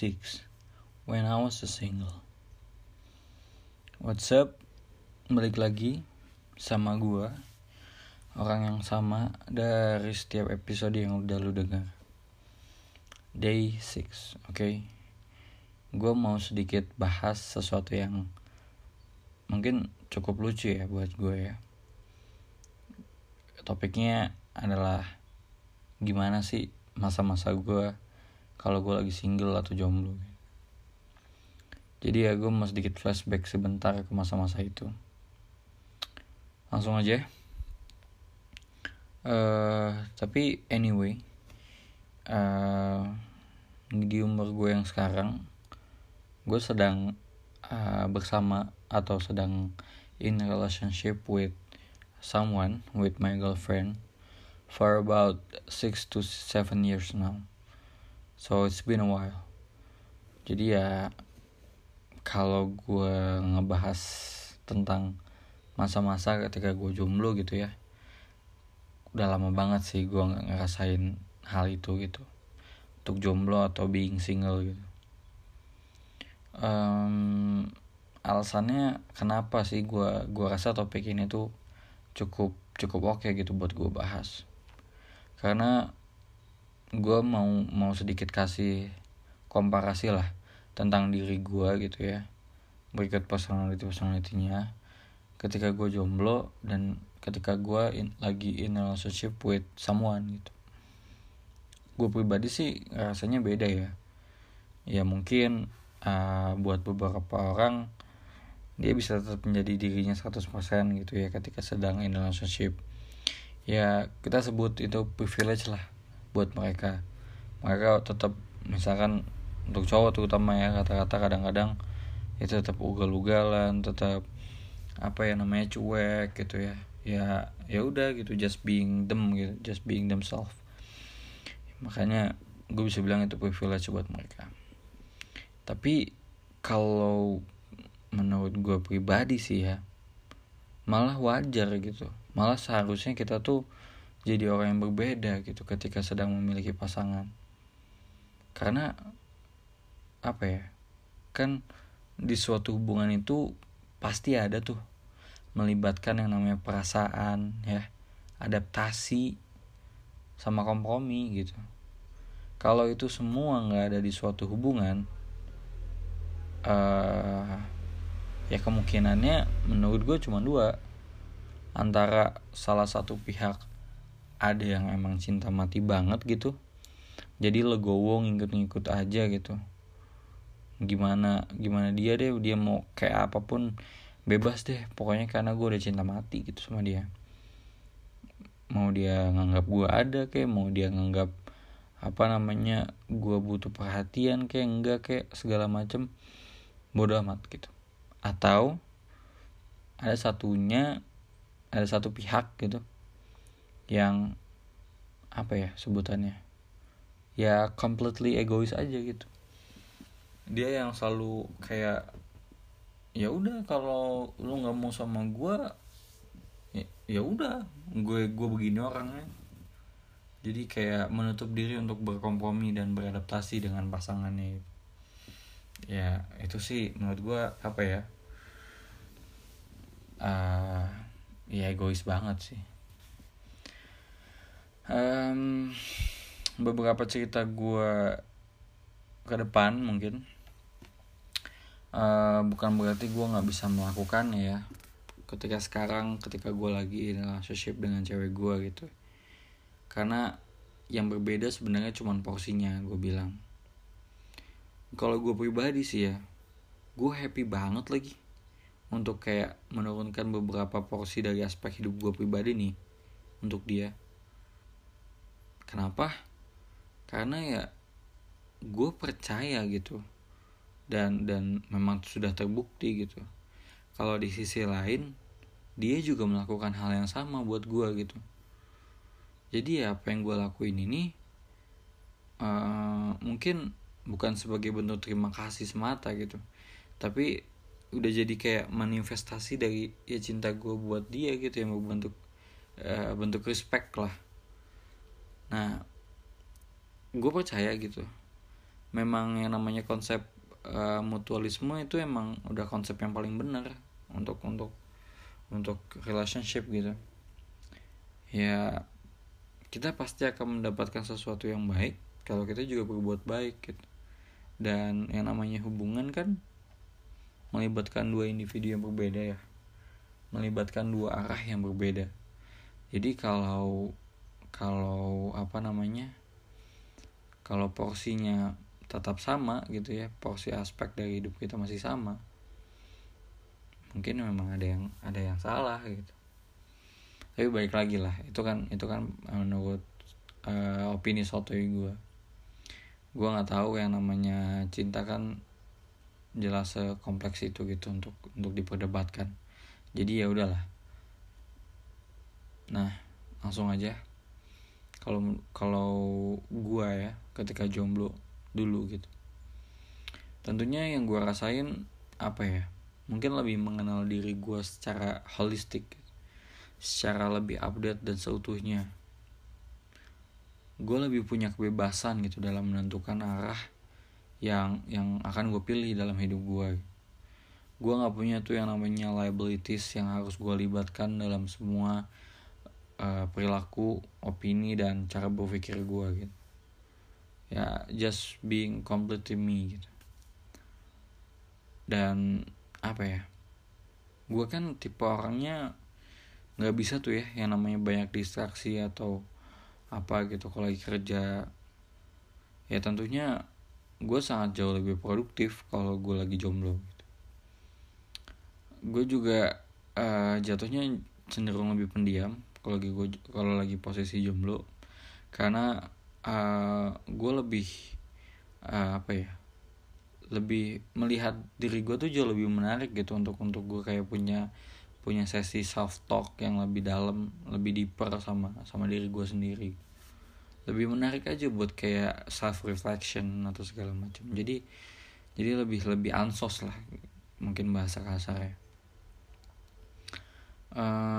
6 When I was a single What's up? Balik lagi sama gua Orang yang sama dari setiap episode yang udah lu dengar Day 6, oke okay? Gue mau sedikit bahas sesuatu yang Mungkin cukup lucu ya buat gue ya Topiknya adalah Gimana sih masa-masa gue kalau gue lagi single atau jomblo. Jadi ya gue mau sedikit flashback sebentar ke masa-masa itu. Langsung aja. Uh, tapi anyway uh, di umur gue yang sekarang gue sedang uh, bersama atau sedang in relationship with someone with my girlfriend for about six to seven years now so it's been a while. Jadi ya kalau gue ngebahas tentang masa-masa ketika gue jomblo gitu ya udah lama banget sih gue nggak ngerasain hal itu gitu. Untuk jomblo atau being single gitu. Um, alasannya kenapa sih gue gua rasa topik ini tuh cukup cukup oke okay gitu buat gue bahas. Karena gue mau mau sedikit kasih komparasi lah tentang diri gue gitu ya. Berikut personality personalitinya ketika gue jomblo dan ketika gue in, lagi in relationship with someone gitu. Gue pribadi sih rasanya beda ya. Ya mungkin uh, buat beberapa orang dia bisa tetap menjadi dirinya 100% gitu ya ketika sedang in relationship. Ya kita sebut itu privilege lah buat mereka. Mereka tetap misalkan untuk cowok terutama ya kata-kata kadang-kadang itu tetap ugal-ugalan tetap apa ya namanya cuek gitu ya. Ya ya udah gitu just being them gitu just being themselves. Makanya gue bisa bilang itu privilege buat mereka. Tapi kalau menurut gue pribadi sih ya malah wajar gitu. Malah seharusnya kita tuh jadi orang yang berbeda gitu ketika sedang memiliki pasangan. Karena apa ya kan di suatu hubungan itu pasti ada tuh melibatkan yang namanya perasaan ya adaptasi sama kompromi gitu. Kalau itu semua nggak ada di suatu hubungan uh, ya kemungkinannya menurut gue cuma dua antara salah satu pihak ada yang emang cinta mati banget gitu. Jadi legowo ngikut-ngikut aja gitu. Gimana gimana dia deh dia mau kayak apa pun bebas deh. Pokoknya karena gue udah cinta mati gitu sama dia. Mau dia nganggap gue ada kayak mau dia nganggap apa namanya gue butuh perhatian kayak enggak kayak segala macem bodoh amat gitu. Atau ada satunya ada satu pihak gitu yang apa ya sebutannya ya completely egois aja gitu. Dia yang selalu kayak ya udah kalau lu nggak mau sama gue ya, ya udah gue gue begini orangnya. Jadi kayak menutup diri untuk berkompromi dan beradaptasi dengan pasangannya. Ya itu sih menurut gue apa ya uh, ya egois banget sih um, beberapa cerita gue ke depan mungkin. Uh, bukan berarti gue nggak bisa melakukan ya. Ketika sekarang ketika gue lagi in relationship dengan cewek gue gitu. Karena yang berbeda sebenarnya cuma porsinya gue bilang. Kalau gue pribadi sih ya gue happy banget lagi. Untuk kayak menurunkan beberapa porsi dari aspek hidup gue pribadi nih untuk dia Kenapa? Karena ya gue percaya gitu dan dan memang sudah terbukti gitu. Kalau di sisi lain dia juga melakukan hal yang sama buat gue gitu. Jadi ya apa yang gue lakuin ini uh, mungkin bukan sebagai bentuk terima kasih semata gitu, tapi udah jadi kayak manifestasi dari ya cinta gue buat dia gitu yang berbentuk uh, bentuk respect lah nah gue percaya gitu. Memang yang namanya konsep uh, mutualisme itu emang udah konsep yang paling benar untuk untuk untuk relationship gitu. Ya kita pasti akan mendapatkan sesuatu yang baik kalau kita juga berbuat baik gitu. Dan yang namanya hubungan kan melibatkan dua individu yang berbeda ya. Melibatkan dua arah yang berbeda. Jadi kalau kalau apa namanya kalau porsinya tetap sama gitu ya porsi aspek dari hidup kita masih sama mungkin memang ada yang ada yang salah gitu. Tapi baik lagi lah itu kan itu kan menurut uh, opini sotoy gue gue nggak tahu yang namanya cinta kan jelas sekompleks itu gitu untuk untuk diperdebatkan. Jadi ya udahlah. Nah langsung aja kalau kalau gue ya ketika jomblo dulu gitu. Tentunya yang gue rasain apa ya? Mungkin lebih mengenal diri gue secara holistik secara lebih update dan seutuhnya. Gue lebih punya kebebasan gitu dalam menentukan arah yang yang akan gue pilih dalam hidup gue gue nggak punya tuh yang namanya liabilities yang harus gue libatkan dalam semua uh, perilaku opini dan cara berpikir gue gitu. Ya just being completely me gitu. Dan apa ya gue kan tipe orangnya nggak bisa tuh ya yang namanya banyak distraksi atau apa gitu kalau lagi kerja. Ya tentunya gue sangat jauh lebih produktif kalau gue lagi jomblo gitu. gue juga uh, jatuhnya cenderung lebih pendiam kalau lagi gue kalau lagi posisi jomblo karena uh, eh, gue lebih uh, apa ya lebih melihat diri gue tuh jauh lebih menarik gitu untuk untuk gue kayak punya punya sesi self talk yang lebih dalam lebih deeper sama sama diri gue sendiri. Lebih menarik aja buat kayak self reflection atau segala macam. Jadi jadi lebih lebih ansos lah mungkin bahasa kasar ya um,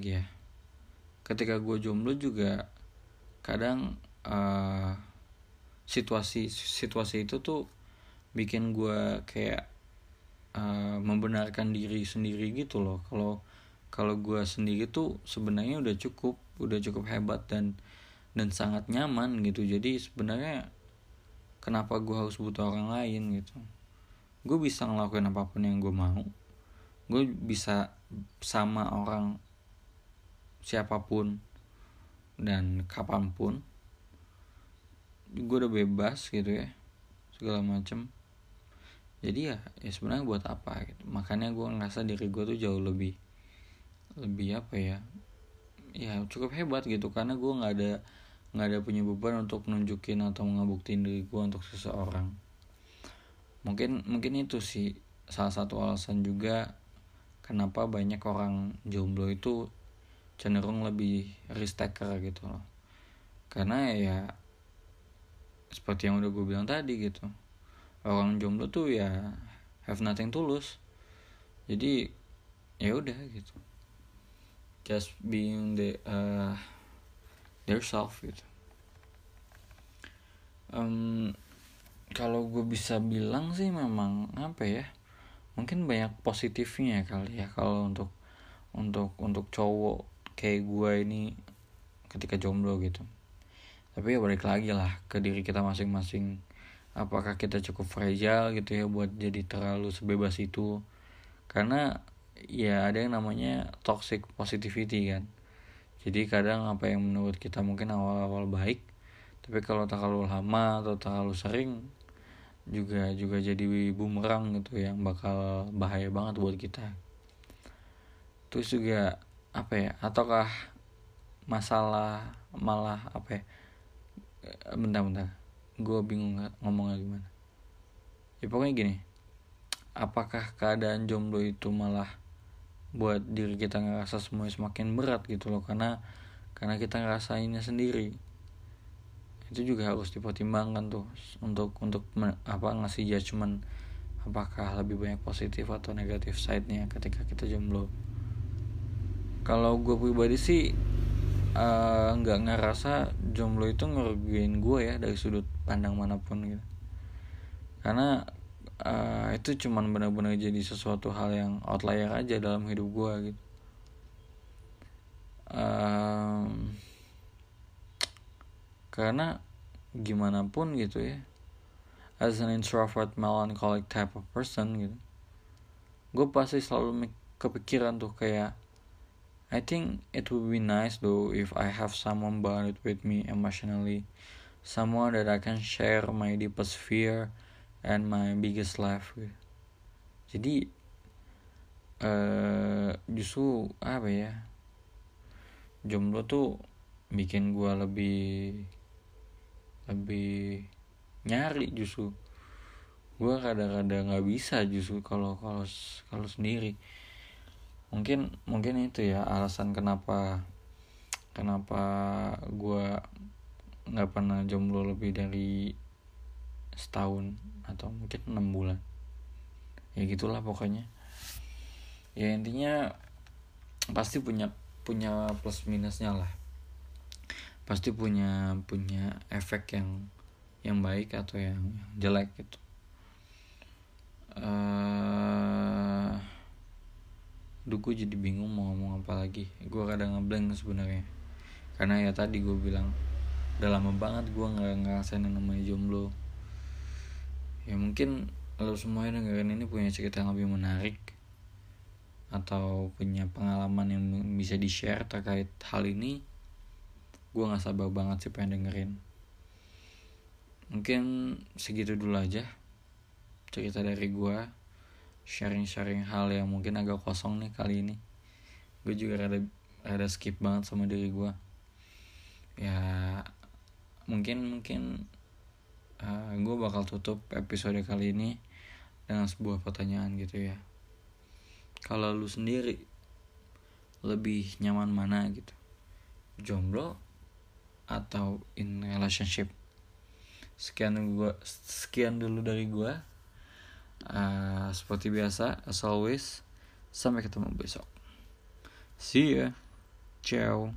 apalagi ya. Ketika gue jomblo juga kadang uh, situasi situasi itu tuh bikin gue kayak uh, membenarkan diri sendiri gitu loh. Kalau kalau gue sendiri tuh sebenarnya udah cukup udah cukup hebat dan dan sangat nyaman gitu. Jadi sebenarnya kenapa gue harus butuh orang lain gitu? Gue bisa ngelakuin apa pun yang gue mau. Gue bisa sama orang siapa pun dan kapan pun gue udah bebas gitu ya segala macem. Jadi ya ya sebenarnya buat apa gitu. Makanya gue ngerasa diri gue tuh jauh lebih lebih apa ya ya cukup hebat gitu. Karena gue nggak ada nggak ada punya beban untuk nunjukin atau ngebuktiin diri gue untuk seseorang. Mungkin mungkin itu sih salah satu alasan juga kenapa banyak orang jomblo itu cenderung lebih risk taker gitu loh. Karena ya seperti yang udah gue bilang tadi gitu orang jomblo tuh ya have nothing tulus jadi ya udah gitu. Just being the uh, their self gitu. Um, kalau gue bisa bilang sih memang apa ya mungkin banyak positifnya kali ya kalau untuk untuk untuk cowok kayak gue ini ketika jomblo gitu. Tapi ya balik lagi lah ke diri kita masing-masing. Apakah kita cukup fragile gitu ya buat jadi terlalu sebebas itu? Karena ya ada yang namanya toxic positivity kan. Jadi kadang apa yang menurut kita mungkin awal-awal baik tapi kalau terlalu lama atau terlalu sering juga juga jadi bumerang gitu yang bakal bahaya banget buat kita. Terus juga apa ya ataukah masalah malah apa ya bentar-bentar gue bingung ngomongnya gimana. Ya pokoknya gini. Apakah keadaan jomblo itu malah buat diri kita ngerasa semuanya semakin berat gitu loh? Karena karena kita ngerasainnya sendiri. Itu juga harus dipertimbangkan tuh. Untuk untuk apa ngasih judgement apakah lebih banyak positif atau negatif side-nya ketika kita jomblo kalau gue pribadi sih eh, nggak uh, ngerasa jomblo itu ngerugiin gue ya dari sudut pandang mana pun gitu. Karena uh, itu cuman benar-benar jadi sesuatu hal yang outlier aja dalam hidup gue gitu. Um, karena gimana pun gitu ya as an introvert melancholic type of person gitu gue pasti selalu kepikiran tuh kayak I think it would be nice though if I have someone bonded with me emotionally, someone that I can share my deepest fear and my biggest life with. Jadi uh, justru apa ya? Jomblo tuh bikin gue lebih lebih nyari justru gue kadang-kadang nggak bisa justru kalau kalau kalau sendiri mungkin mungkin itu ya alasan kenapa kenapa gue nggak pernah jomblo lebih dari setahun atau mungkin enam bulan. Ya gitulah pokoknya. Ya intinya pasti punya punya plus minusnya lah. Pasti punya punya efek yang yang baik atau yang jelek gitu. Uh, Duh gue jadi bingung mau ngomong apa lagi. Gue kadang ngeblank sebenarnya. Karena ya tadi gue bilang Udah lama banget gue gak ngerasain yang namanya jomblo. Ya mungkin Lo semua yang dengerin ini punya cerita yang lebih menarik Atau punya pengalaman yang bisa di-share terkait hal ini Gue gak sabar banget sih pengen dengerin. Mungkin segitu dulu aja Cerita dari gue sharing-sharing hal yang mungkin agak kosong nih kali ini. Gue juga rada rada skip banget sama diri gue. Ya mungkin mungkin uh, gue bakal tutup episode kali ini dengan sebuah pertanyaan gitu ya. Kalau lu sendiri lebih nyaman mana gitu? Jomblo atau in relationship? Sekian gue sekian dulu dari gue Uh, seperti biasa, as always, sampai ketemu besok. See ya. Ciao.